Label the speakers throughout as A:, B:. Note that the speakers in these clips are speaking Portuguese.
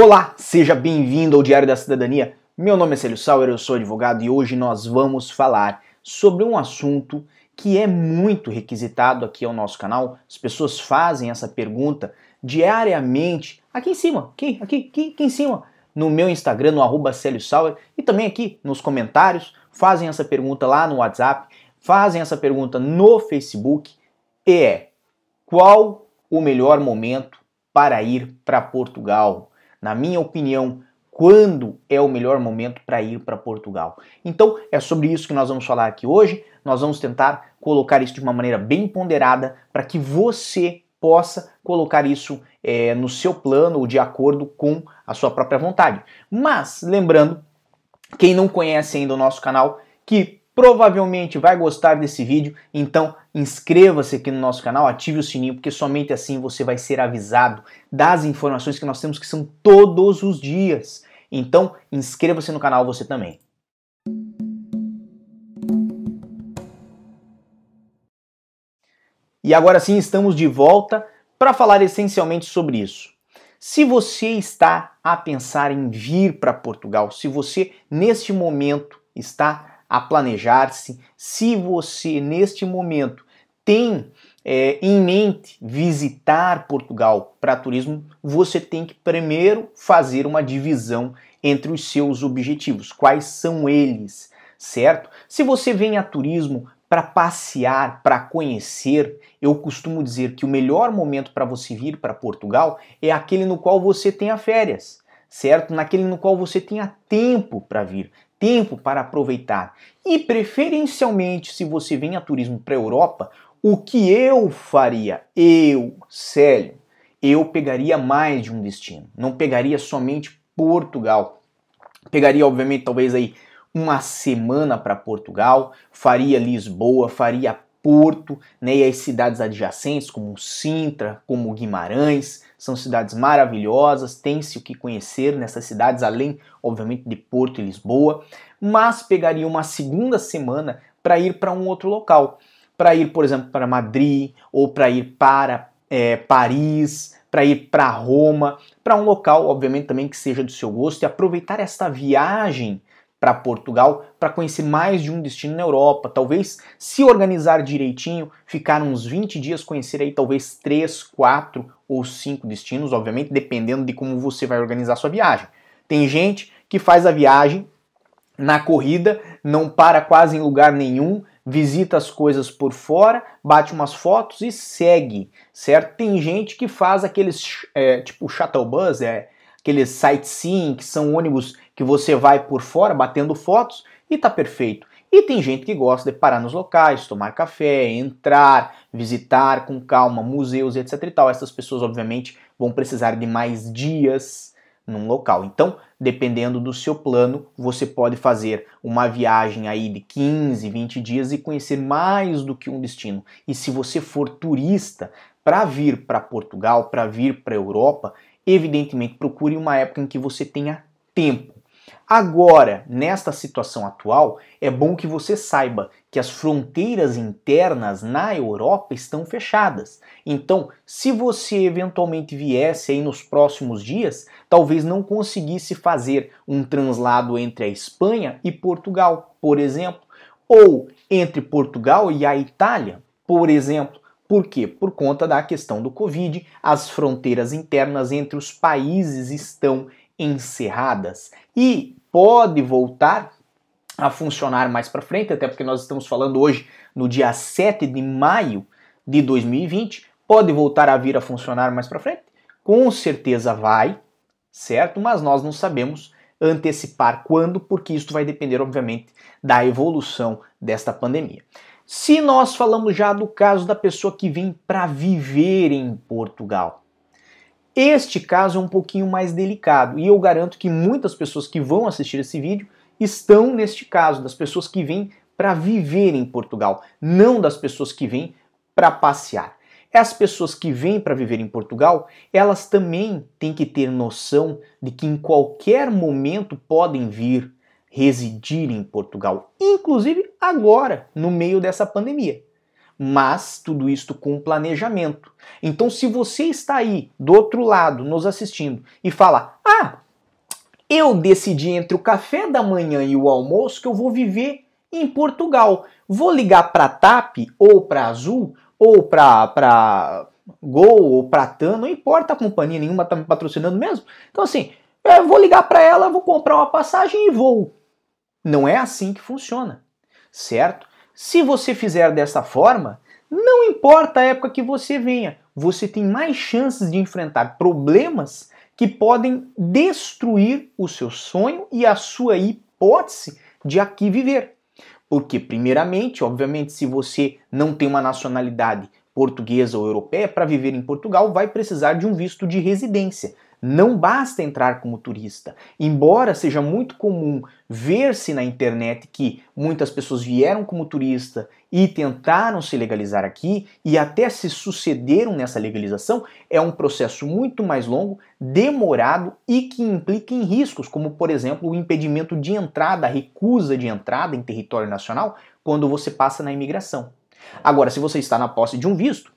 A: Olá, seja bem-vindo ao Diário da Cidadania. Meu nome é Célio Sauer, eu sou advogado e hoje nós vamos falar sobre um assunto que é muito requisitado aqui ao nosso canal. As pessoas fazem essa pergunta diariamente aqui em cima, aqui, aqui, aqui, aqui em cima, no meu Instagram, no arroba Célio Sauer, e também aqui nos comentários, fazem essa pergunta lá no WhatsApp, fazem essa pergunta no Facebook, e é qual o melhor momento para ir para Portugal? Na minha opinião, quando é o melhor momento para ir para Portugal. Então, é sobre isso que nós vamos falar aqui hoje. Nós vamos tentar colocar isso de uma maneira bem ponderada para que você possa colocar isso é, no seu plano ou de acordo com a sua própria vontade. Mas, lembrando, quem não conhece ainda o nosso canal, que provavelmente vai gostar desse vídeo, então inscreva-se aqui no nosso canal, ative o sininho, porque somente assim você vai ser avisado das informações que nós temos que são todos os dias. Então, inscreva-se no canal você também. E agora sim, estamos de volta para falar essencialmente sobre isso. Se você está a pensar em vir para Portugal, se você neste momento está a planejar-se. Se você, neste momento, tem é, em mente visitar Portugal para turismo, você tem que primeiro fazer uma divisão entre os seus objetivos. Quais são eles, certo? Se você vem a turismo para passear, para conhecer, eu costumo dizer que o melhor momento para você vir para Portugal é aquele no qual você tenha férias, certo? Naquele no qual você tenha tempo para vir, tempo para aproveitar. E preferencialmente, se você vem a turismo para a Europa, o que eu faria? Eu, Célio, eu pegaria mais de um destino. Não pegaria somente Portugal. Pegaria, obviamente, talvez aí uma semana para Portugal, faria Lisboa, faria Porto, né, e as cidades adjacentes, como Sintra, como Guimarães, são cidades maravilhosas, tem-se o que conhecer nessas cidades, além, obviamente, de Porto e Lisboa, mas pegaria uma segunda semana para ir para um outro local, para ir, por exemplo, para Madrid, ou para ir para é, Paris, para ir para Roma, para um local, obviamente, também que seja do seu gosto, e aproveitar esta viagem para Portugal para conhecer mais de um destino na Europa. Talvez, se organizar direitinho, ficar uns 20 dias, conhecer aí talvez 3, 4 ou 5 destinos, obviamente, dependendo de como você vai organizar sua viagem. Tem gente que faz a viagem na corrida, não para quase em lugar nenhum, visita as coisas por fora, bate umas fotos e segue, certo? Tem gente que faz aqueles, é, tipo shuttle bus, é, aqueles sightseeing, que são ônibus que você vai por fora batendo fotos e tá perfeito. E tem gente que gosta de parar nos locais, tomar café, entrar, visitar com calma museus, etc e tal. Essas pessoas, obviamente, vão precisar de mais dias num local. Então, dependendo do seu plano, você pode fazer uma viagem aí de 15, 20 dias e conhecer mais do que um destino. E se você for turista para vir para Portugal, para vir para a Europa, evidentemente procure uma época em que você tenha tempo Agora, nesta situação atual, é bom que você saiba que as fronteiras internas na Europa estão fechadas. Então, se você eventualmente viesse aí nos próximos dias, talvez não conseguisse fazer um translado entre a Espanha e Portugal, por exemplo, ou entre Portugal e a Itália, por exemplo. Por quê? Por conta da questão do Covid, as fronteiras internas entre os países estão encerradas e pode voltar a funcionar mais para frente, até porque nós estamos falando hoje no dia 7 de maio de 2020, pode voltar a vir a funcionar mais para frente? Com certeza vai, certo? Mas nós não sabemos antecipar quando, porque isso vai depender, obviamente, da evolução desta pandemia. Se nós falamos já do caso da pessoa que vem para viver em Portugal, este caso é um pouquinho mais delicado e eu garanto que muitas pessoas que vão assistir esse vídeo estão neste caso, das pessoas que vêm para viver em Portugal, não das pessoas que vêm para passear. As pessoas que vêm para viver em Portugal, elas também têm que ter noção de que em qualquer momento podem vir residir em Portugal, inclusive agora, no meio dessa pandemia. mas tudo isto com planejamento. Então, se você está aí do outro lado nos assistindo e fala: "Ah, eu decidi entre o café da manhã e o almoço que eu vou viver em Portugal. Vou ligar para TAP ou para Azul ou para Gol ou para TAM, não importa a companhia nenhuma está me patrocinando mesmo. Então assim, eu vou ligar para ela, vou comprar uma passagem e vou. Não é assim que funciona, certo? Se você fizer dessa forma, não importa a época que você venha, você tem mais chances de enfrentar problemas que podem destruir o seu sonho e a sua hipótese de aqui viver. Porque, primeiramente, obviamente, se você não tem uma nacionalidade portuguesa ou europeia, para viver em Portugal vai precisar de um visto de residência. Não basta entrar como turista. Embora seja muito comum ver-se na internet que muitas pessoas vieram como turista e tentaram se legalizar aqui e até se sucederam nessa legalização, é um processo muito mais longo, demorado e que implica em riscos, como por exemplo o impedimento de entrada, a recusa de entrada em território nacional quando você passa na imigração. Agora, se você está na posse de um visto,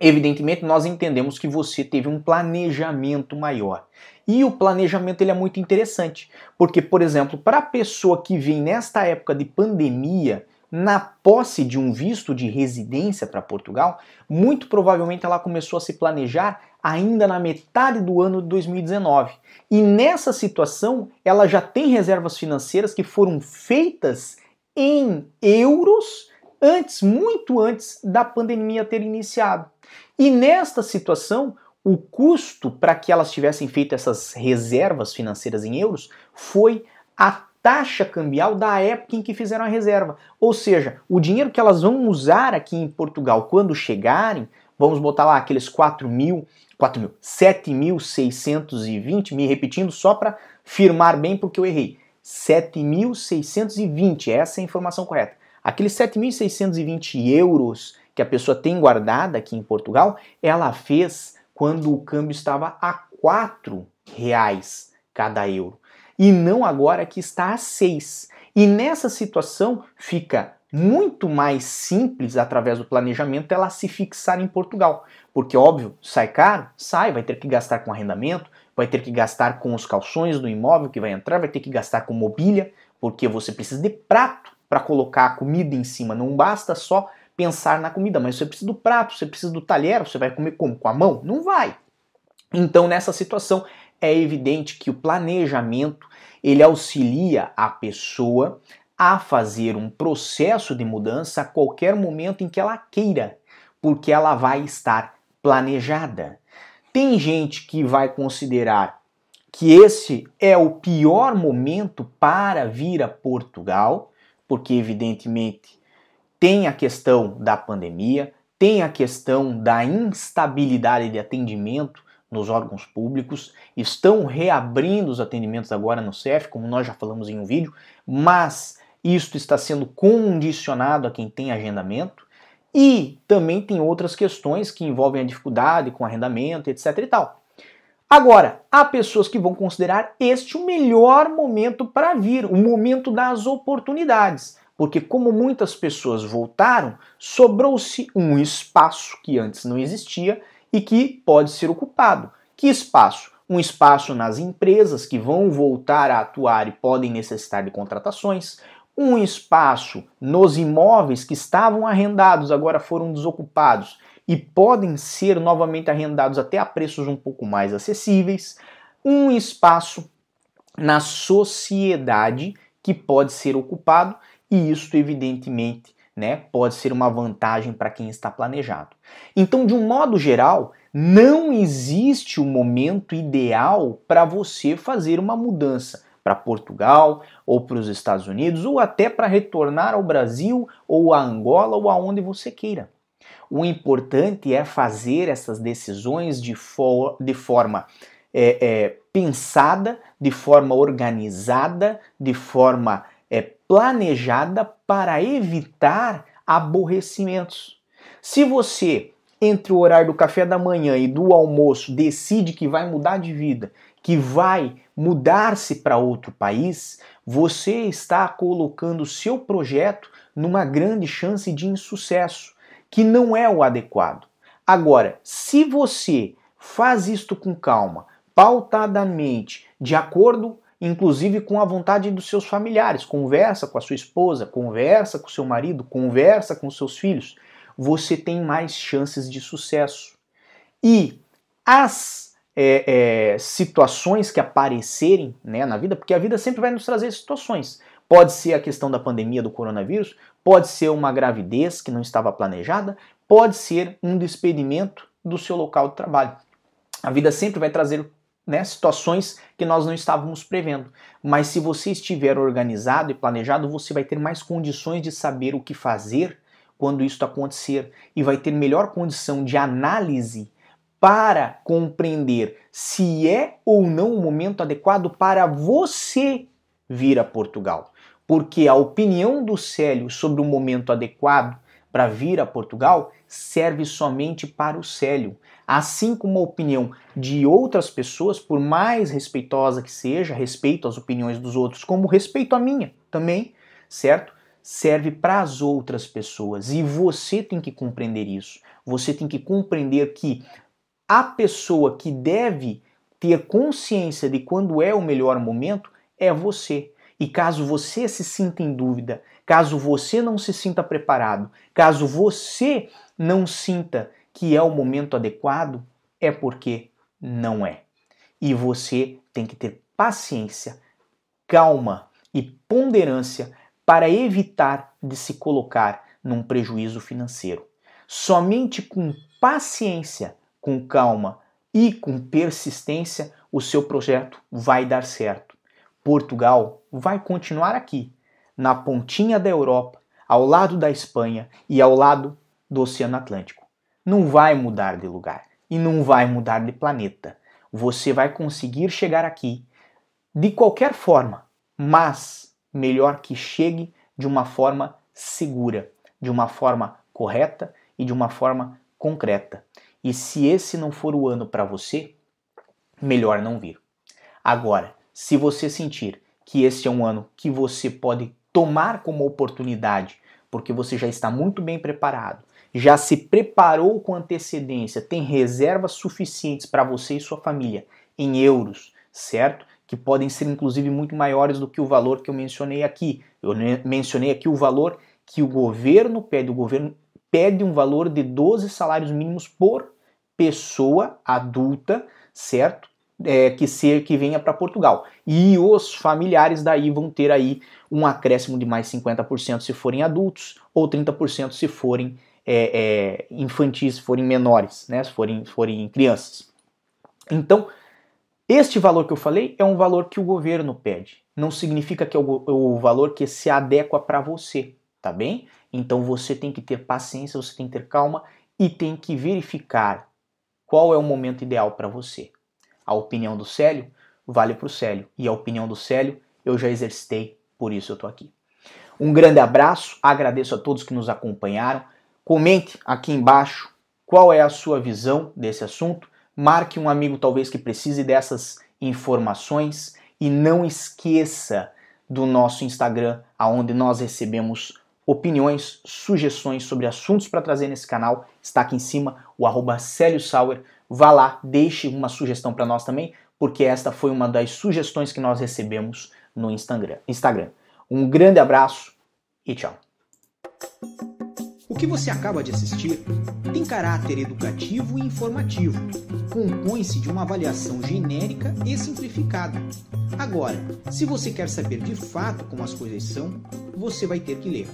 A: Evidentemente, nós entendemos que você teve um planejamento maior. E o planejamento ele é muito interessante, porque, por exemplo, para a pessoa que vem nesta época de pandemia, na posse de um visto de residência para Portugal, muito provavelmente ela começou a se planejar ainda na metade do ano de 2019. E nessa situação, ela já tem reservas financeiras que foram feitas em euros antes, muito antes da pandemia ter iniciado. E nesta situação, o custo para que elas tivessem feito essas reservas financeiras em euros foi a taxa cambial da época em que fizeram a reserva. Ou seja, o dinheiro que elas vão usar aqui em Portugal quando chegarem, vamos botar lá aqueles 4 mil, 4 mil, 7.620, me repetindo só para firmar bem porque eu errei. 7.620, essa é a informação correta. Aqueles 7.620 euros que a pessoa tem guardada aqui em Portugal, ela fez quando o câmbio estava a quatro reais cada euro. E não agora que está a seis. E nessa situação fica muito mais simples através do planejamento ela se fixar em Portugal, porque óbvio sai caro, sai, vai ter que gastar com arrendamento, vai ter que gastar com os calções do imóvel que vai entrar, vai ter que gastar com mobília, porque você precisa de prato para colocar a comida em cima. Não basta só pensar na comida, mas você precisa do prato, você precisa do talher, você vai comer como? Com a mão? Não vai. Então, nessa situação, é evidente que o planejamento ele auxilia a pessoa a fazer um processo de mudança a qualquer momento em que ela queira, porque ela vai estar planejada. Tem gente que vai considerar que esse é o pior momento para vir a Portugal, porque evidentemente tem a questão da pandemia, tem a questão da instabilidade de atendimento nos órgãos públicos, estão reabrindo os atendimentos agora no CEF, como nós já falamos em um vídeo, mas isto está sendo condicionado a quem tem agendamento e também tem outras questões que envolvem a dificuldade com arrendamento, etc e tal. Agora, há pessoas que vão considerar este o melhor momento para vir, o momento das oportunidades porque como muitas pessoas voltaram, sobrou-se um espaço que antes não existia e que pode ser ocupado. Que espaço? Um espaço nas empresas que vão voltar a atuar e podem necessitar de contratações, um espaço nos imóveis que estavam arrendados, agora foram desocupados e podem ser novamente arrendados até a preços um pouco mais acessíveis, um espaço na sociedade que pode ser ocupado e isso evidentemente né, pode ser uma vantagem para quem está planejado. Então, de um modo geral, não existe o um momento ideal para você fazer uma mudança para Portugal ou para os Estados Unidos ou até para retornar ao Brasil ou a Angola ou aonde você queira. O importante é fazer essas decisões de, de forma é, é, pensada, de forma organizada, de forma é, planejada para evitar aborrecimentos. Se você, entre o horário do café da manhã e do almoço, decide que vai mudar de vida, que vai mudar-se para outro país, você está colocando seu projeto numa grande chance de insucesso, que não é o adequado. Agora, se você faz isto com calma, pautadamente, de acordo inclusive com a vontade dos seus familiares, conversa com a sua esposa, conversa com o seu marido, conversa com os seus filhos, você tem mais chances de sucesso. E as é, é, situações que aparecerem né, na vida, porque a vida sempre vai nos trazer situações. Pode ser a questão da pandemia do coronavírus, pode ser uma gravidez que não estava planejada, pode ser um despedimento do seu local de trabalho. A vida sempre vai trazer né, situações que nós não estávamos prevendo. Mas se você estiver organizado e planejado, você vai ter mais condições de saber o que fazer quando isso acontecer e vai ter melhor condição de análise para compreender se é ou não o momento adequado para você vir a Portugal. Porque a opinião do Célio sobre o momento adequado para vir a Portugal serve somente para o Célio. Assim como a opinião de outras pessoas, por mais respeitosa que seja, respeito às opiniões dos outros, como respeito à minha também, certo? Serve para as outras pessoas. E você tem que compreender isso. Você tem que compreender que a pessoa que deve ter consciência de quando é o melhor momento é você. E caso você se sinta em dúvida, caso você não se sinta preparado, caso você não sinta que é o momento adequado, é porque não é. E você tem que ter paciência, calma e ponderância para evitar de se colocar num prejuízo financeiro. Somente com paciência com calma e com persistência, o seu projeto vai dar certo. Portugal vai continuar aqui, na pontinha da Europa, ao lado da Espanha e ao lado do Oceano Atlântico. Não vai mudar de lugar e não vai mudar de planeta. Você vai conseguir chegar aqui de qualquer forma, mas melhor que chegue de uma forma segura, de uma forma correta e de uma forma concreta. E se esse não for o ano para você, melhor não vir. Agora, se você sentir que esse é um ano que você pode tomar como oportunidade, porque você já está muito bem preparado, já se preparou com antecedência, tem reservas suficientes para você e sua família em euros, certo? Que podem ser inclusive muito maiores do que o valor que eu mencionei aqui. Eu mencionei aqui o valor que o governo pede. O governo pede um valor de 12 salários mínimos por pessoa adulta, certo? É, que ser que venha para Portugal. E os familiares daí vão ter aí um acréscimo de mais 50% se forem adultos ou 30% se forem é, é, infantis, se forem menores, né? se forem, forem crianças. Então, este valor que eu falei é um valor que o governo pede. Não significa que é o, o valor que se adequa para você, tá bem? Então você tem que ter paciência, você tem que ter calma e tem que verificar qual é o momento ideal para você. A opinião do Célio vale para o Célio e a opinião do Célio eu já exercitei, por isso eu estou aqui. Um grande abraço, agradeço a todos que nos acompanharam. Comente aqui embaixo qual é a sua visão desse assunto. Marque um amigo talvez que precise dessas informações e não esqueça do nosso Instagram, aonde nós recebemos opiniões, sugestões sobre assuntos para trazer nesse canal, está aqui em cima, o arroba Sauer. Vá lá, deixe uma sugestão para nós também, porque esta foi uma das sugestões que nós recebemos no Instagram. Instagram. Um grande abraço e tchau.
B: O que você acaba de assistir tem caráter educativo e informativo. Compõe-se de uma avaliação genérica e simplificada. Agora, se você quer saber de fato como as coisas são, você vai ter que ler.